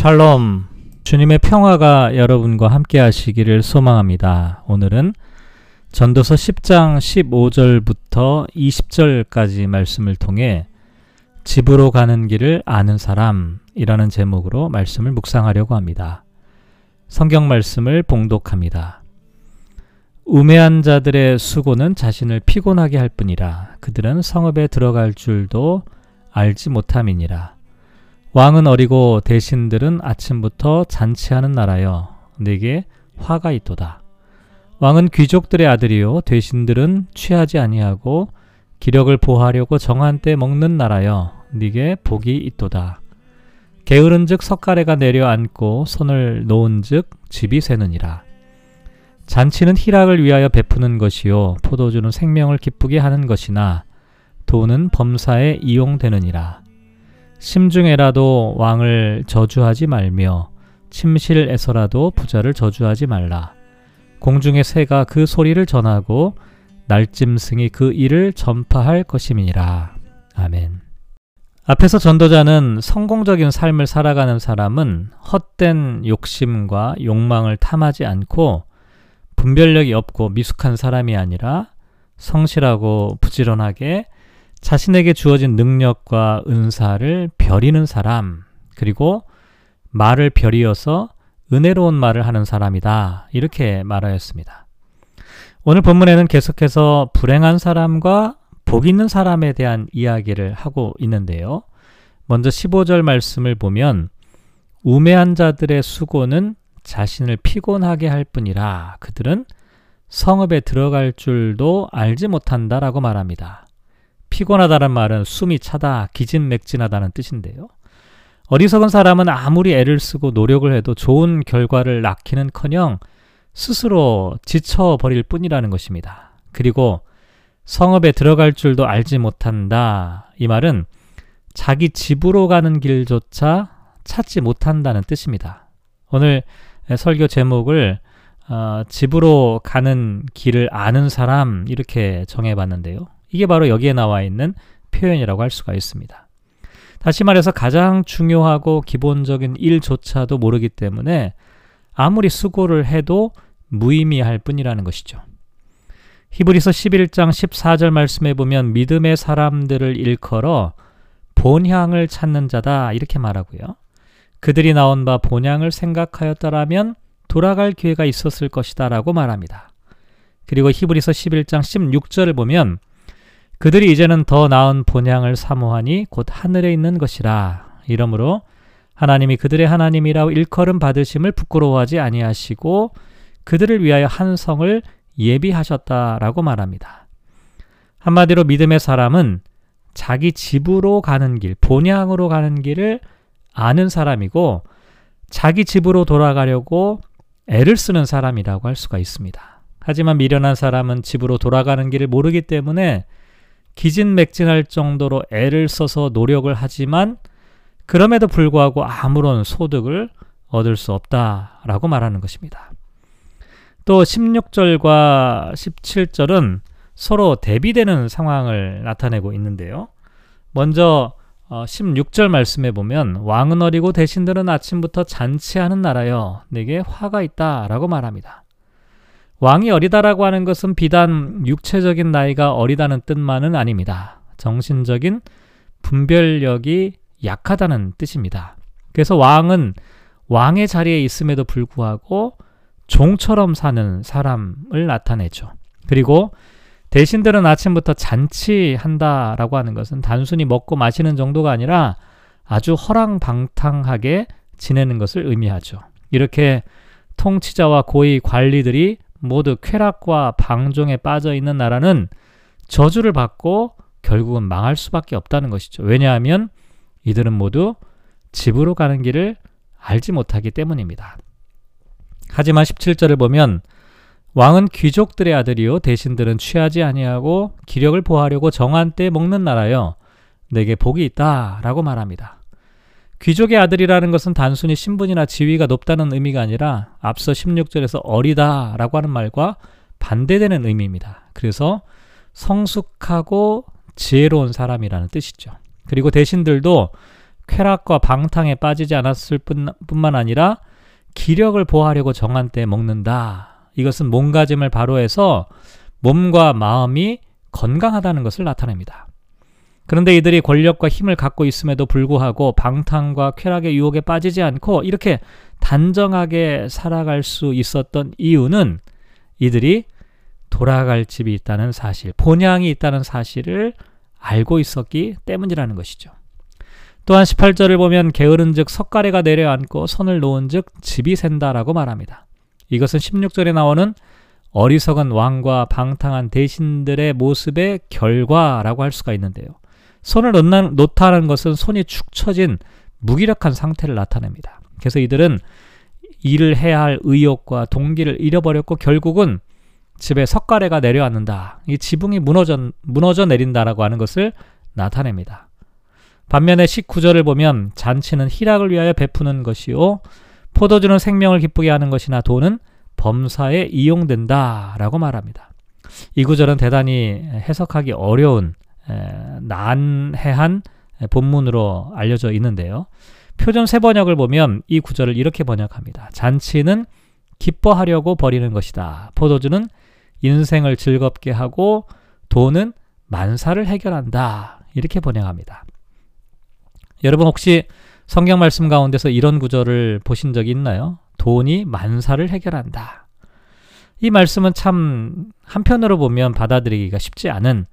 샬롬. 주님의 평화가 여러분과 함께 하시기를 소망합니다. 오늘은 전도서 10장 15절부터 20절까지 말씀을 통해 집으로 가는 길을 아는 사람이라는 제목으로 말씀을 묵상하려고 합니다. 성경 말씀을 봉독합니다. 우매한 자들의 수고는 자신을 피곤하게 할 뿐이라 그들은 성읍에 들어갈 줄도 알지 못함이니라. 왕은 어리고 대신들은 아침부터 잔치하는 나라여 내게 화가 있도다. 왕은 귀족들의 아들이요 대신들은 취하지 아니하고 기력을 보하려고 정한 때 먹는 나라여 네게 복이 있도다. 게으른즉 석가래가 내려앉고 손을 놓은즉 집이 새느니라. 잔치는 희락을 위하여 베푸는 것이요 포도주는 생명을 기쁘게 하는 것이나 돈은 범사에 이용되느니라. 심중에라도 왕을 저주하지 말며 침실에서라도 부자를 저주하지 말라. 공중의 새가 그 소리를 전하고 날짐승이 그 일을 전파할 것임이니라. 아멘. 앞에서 전도자는 성공적인 삶을 살아가는 사람은 헛된 욕심과 욕망을 탐하지 않고 분별력이 없고 미숙한 사람이 아니라 성실하고 부지런하게 자신에게 주어진 능력과 은사를 벼리는 사람, 그리고 말을 벼리어서 은혜로운 말을 하는 사람이다. 이렇게 말하였습니다. 오늘 본문에는 계속해서 불행한 사람과 복 있는 사람에 대한 이야기를 하고 있는데요. 먼저 15절 말씀을 보면 우매한 자들의 수고는 자신을 피곤하게 할 뿐이라 그들은 성읍에 들어갈 줄도 알지 못한다라고 말합니다. 피곤하다는 말은 숨이 차다, 기진맥진하다는 뜻인데요. 어리석은 사람은 아무리 애를 쓰고 노력을 해도 좋은 결과를 낳기는 커녕 스스로 지쳐버릴 뿐이라는 것입니다. 그리고 성읍에 들어갈 줄도 알지 못한다. 이 말은 자기 집으로 가는 길조차 찾지 못한다는 뜻입니다. 오늘 설교 제목을 어, 집으로 가는 길을 아는 사람 이렇게 정해봤는데요. 이게 바로 여기에 나와 있는 표현이라고 할 수가 있습니다. 다시 말해서 가장 중요하고 기본적인 일조차도 모르기 때문에 아무리 수고를 해도 무의미할 뿐이라는 것이죠. 히브리서 11장 14절 말씀에 보면 믿음의 사람들을 일컬어 본향을 찾는 자다 이렇게 말하고요. 그들이 나온 바 본향을 생각하였더라면 돌아갈 기회가 있었을 것이다 라고 말합니다. 그리고 히브리서 11장 16절을 보면 그들이 이제는 더 나은 본향을 사모하니 곧 하늘에 있는 것이라. 이러므로 하나님이 그들의 하나님이라고 일컬음 받으심을 부끄러워하지 아니하시고 그들을 위하여 한 성을 예비하셨다라고 말합니다. 한마디로 믿음의 사람은 자기 집으로 가는 길, 본향으로 가는 길을 아는 사람이고 자기 집으로 돌아가려고 애를 쓰는 사람이라고 할 수가 있습니다. 하지만 미련한 사람은 집으로 돌아가는 길을 모르기 때문에 기진맥진할 정도로 애를 써서 노력을 하지만 그럼에도 불구하고 아무런 소득을 얻을 수 없다라고 말하는 것입니다. 또 16절과 17절은 서로 대비되는 상황을 나타내고 있는데요. 먼저 16절 어, 말씀에 보면 왕은 어리고 대신들은 아침부터 잔치하는 나라여 내게 화가 있다라고 말합니다. 왕이 어리다라고 하는 것은 비단 육체적인 나이가 어리다는 뜻만은 아닙니다. 정신적인 분별력이 약하다는 뜻입니다. 그래서 왕은 왕의 자리에 있음에도 불구하고 종처럼 사는 사람을 나타내죠. 그리고 대신들은 아침부터 잔치한다라고 하는 것은 단순히 먹고 마시는 정도가 아니라 아주 허랑방탕하게 지내는 것을 의미하죠. 이렇게 통치자와 고위 관리들이 모두 쾌락과 방종에 빠져 있는 나라는 저주를 받고 결국은 망할 수밖에 없다는 것이죠. 왜냐하면 이들은 모두 집으로 가는 길을 알지 못하기 때문입니다. 하지만 17절을 보면 왕은 귀족들의 아들이요 대신들은 취하지 아니하고 기력을 보하려고 정한 때 먹는 나라여 내게 복이 있다라고 말합니다. 귀족의 아들이라는 것은 단순히 신분이나 지위가 높다는 의미가 아니라 앞서 16절에서 어리다 라고 하는 말과 반대되는 의미입니다. 그래서 성숙하고 지혜로운 사람이라는 뜻이죠. 그리고 대신들도 쾌락과 방탕에 빠지지 않았을 뿐만 아니라 기력을 보호하려고 정한 때 먹는다. 이것은 몸가짐을 바로 해서 몸과 마음이 건강하다는 것을 나타냅니다. 그런데 이들이 권력과 힘을 갖고 있음에도 불구하고 방탕과 쾌락의 유혹에 빠지지 않고 이렇게 단정하게 살아갈 수 있었던 이유는 이들이 돌아갈 집이 있다는 사실, 본향이 있다는 사실을 알고 있었기 때문이라는 것이죠. 또한 18절을 보면 게으른 즉 석가래가 내려앉고 손을 놓은 즉 집이 샌다라고 말합니다. 이것은 16절에 나오는 어리석은 왕과 방탕한 대신들의 모습의 결과라고 할 수가 있는데요. 손을 놓다는 것은 손이 축 처진 무기력한 상태를 나타냅니다. 그래서 이들은 일을 해야 할 의욕과 동기를 잃어버렸고 결국은 집에 석가래가 내려앉는다. 이 지붕이 무너져, 무너져 내린다라고 하는 것을 나타냅니다. 반면에 19절을 보면 잔치는 희락을 위하여 베푸는 것이요 포도주는 생명을 기쁘게 하는 것이나 돈은 범사에 이용된다라고 말합니다. 이 구절은 대단히 해석하기 어려운 난해한 본문으로 알려져 있는데요. 표준 세번역을 보면 이 구절을 이렇게 번역합니다. 잔치는 기뻐하려고 버리는 것이다. 포도주는 인생을 즐겁게 하고 돈은 만사를 해결한다. 이렇게 번역합니다. 여러분 혹시 성경 말씀 가운데서 이런 구절을 보신 적이 있나요? 돈이 만사를 해결한다. 이 말씀은 참 한편으로 보면 받아들이기가 쉽지 않은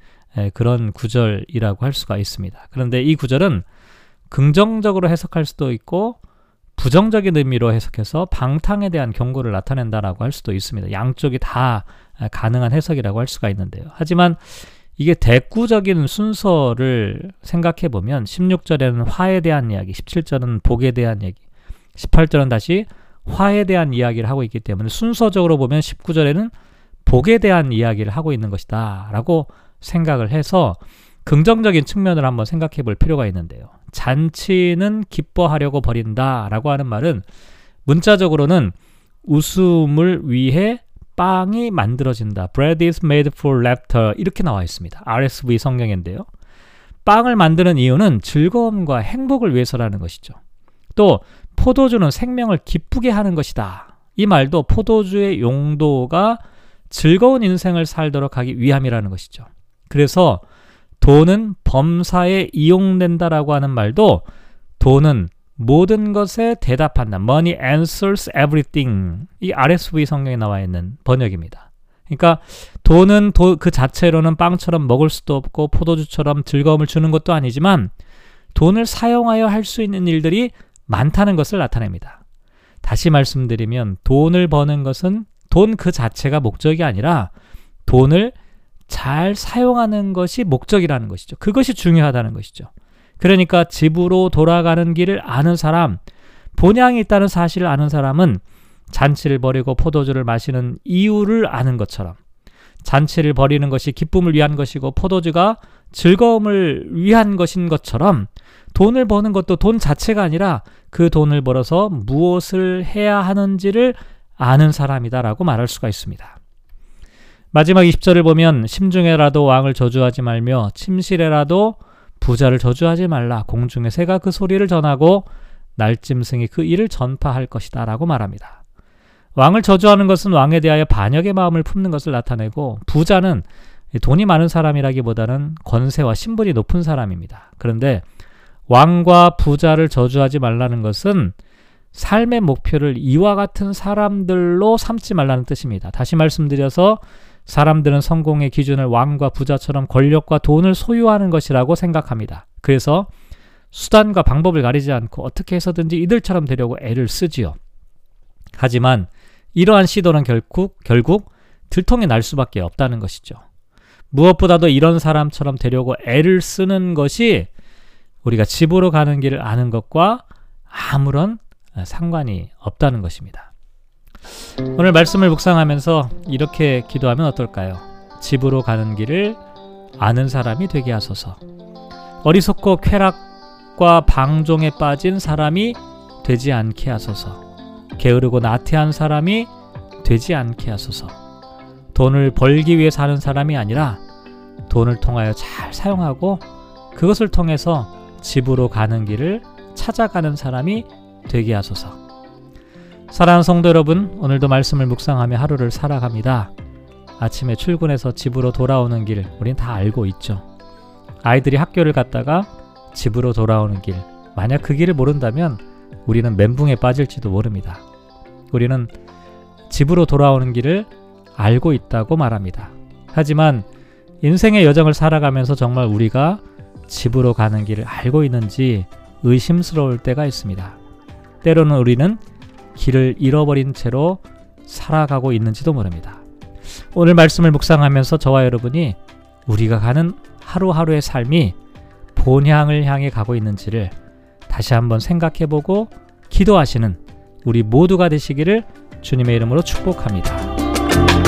그런 구절이라고 할 수가 있습니다. 그런데 이 구절은 긍정적으로 해석할 수도 있고 부정적인 의미로 해석해서 방탕에 대한 경고를 나타낸다라고 할 수도 있습니다. 양쪽이 다 가능한 해석이라고 할 수가 있는데요. 하지만 이게 대꾸적인 순서를 생각해 보면 16절에는 화에 대한 이야기, 17절은 복에 대한 얘기, 18절은 다시 화에 대한 이야기를 하고 있기 때문에 순서적으로 보면 19절에는 복에 대한 이야기를 하고 있는 것이다 라고 생각을 해서 긍정적인 측면을 한번 생각해 볼 필요가 있는데요. 잔치는 기뻐하려고 버린다 라고 하는 말은 문자적으로는 웃음을 위해 빵이 만들어진다. Bread is made for laughter. 이렇게 나와 있습니다. RSV 성경인데요. 빵을 만드는 이유는 즐거움과 행복을 위해서라는 것이죠. 또 포도주는 생명을 기쁘게 하는 것이다. 이 말도 포도주의 용도가 즐거운 인생을 살도록 하기 위함이라는 것이죠. 그래서 돈은 범사에 이용된다라고 하는 말도 돈은 모든 것에 대답한다. Money answers everything. 이 RSV 성경에 나와 있는 번역입니다. 그러니까 돈은 도, 그 자체로는 빵처럼 먹을 수도 없고 포도주처럼 즐거움을 주는 것도 아니지만 돈을 사용하여 할 수 있는 일들이 많다는 것을 나타냅니다. 다시 말씀드리면 돈을 버는 것은 돈 그 자체가 목적이 아니라 돈을 잘 사용하는 것이 목적이라는 것이죠. 그것이 중요하다는 것이죠. 그러니까 집으로 돌아가는 길을 아는 사람, 본향이 있다는 사실을 아는 사람은 잔치를 버리고 포도주를 마시는 이유를 아는 것처럼 잔치를 버리는 것이 기쁨을 위한 것이고 포도주가 즐거움을 위한 것인 것처럼 돈을 버는 것도 돈 자체가 아니라 그 돈을 벌어서 무엇을 해야 하는지를 아는 사람이다라고 말할 수가 있습니다. 마지막 20절을 보면 심중에라도 왕을 저주하지 말며 침실에라도 부자를 저주하지 말라. 공중의 새가 그 소리를 전하고 날짐승이 그 일을 전파할 것이다. 라고 말합니다. 왕을 저주하는 것은 왕에 대하여 반역의 마음을 품는 것을 나타내고 부자는 돈이 많은 사람이라기보다는 권세와 신분이 높은 사람입니다. 그런데 왕과 부자를 저주하지 말라는 것은 삶의 목표를 이와 같은 사람들로 삼지 말라는 뜻입니다. 다시 말씀드려서 사람들은 성공의 기준을 왕과 부자처럼 권력과 돈을 소유하는 것이라고 생각합니다. 그래서 수단과 방법을 가리지 않고 어떻게 해서든지 이들처럼 되려고 애를 쓰지요. 하지만 이러한 시도는 결국, 결국 들통이 날 수밖에 없다는 것이죠. 무엇보다도 이런 사람처럼 되려고 애를 쓰는 것이 우리가 집으로 가는 길을 아는 것과 아무런 상관이 없다는 것입니다. 오늘 말씀을 묵상하면서 이렇게 기도하면 어떨까요? 집으로 가는 길을 아는 사람이 되게 하소서. 어리석고 쾌락과 방종에 빠진 사람이 되지 않게 하소서. 게으르고 나태한 사람이 되지 않게 하소서. 돈을 벌기 위해 사는 사람이 아니라 돈을 통하여 잘 사용하고 그것을 통해서 집으로 가는 길을 찾아가는 사람이 되게 하소서. 사랑하는 성도 여러분, 오늘도 말씀을 묵상하며 하루를 살아갑니다. 아침에 출근해서 집으로 돌아오는 길, 우린 다 알고 있죠. 아이들이 학교를 갔다가 집으로 돌아오는 길, 만약 그 길을 모른다면 우리는 멘붕에 빠질지도 모릅니다. 우리는 집으로 돌아오는 길을 알고 있다고 말합니다. 하지만 인생의 여정을 살아가면서 정말 우리가 집으로 가는 길을 알고 있는지 의심스러울 때가 있습니다. 때로는 우리는 길을 잃어버린 채로 살아가고 있는지도 모릅니다. 오늘 말씀을 묵상하면서 저와 여러분이 우리가 가는 하루하루의 삶이 본향을 향해 가고 있는지를 다시 한번 생각해 보고 기도하시는 우리 모두가 되시기를 주님의 이름으로 축복합니다.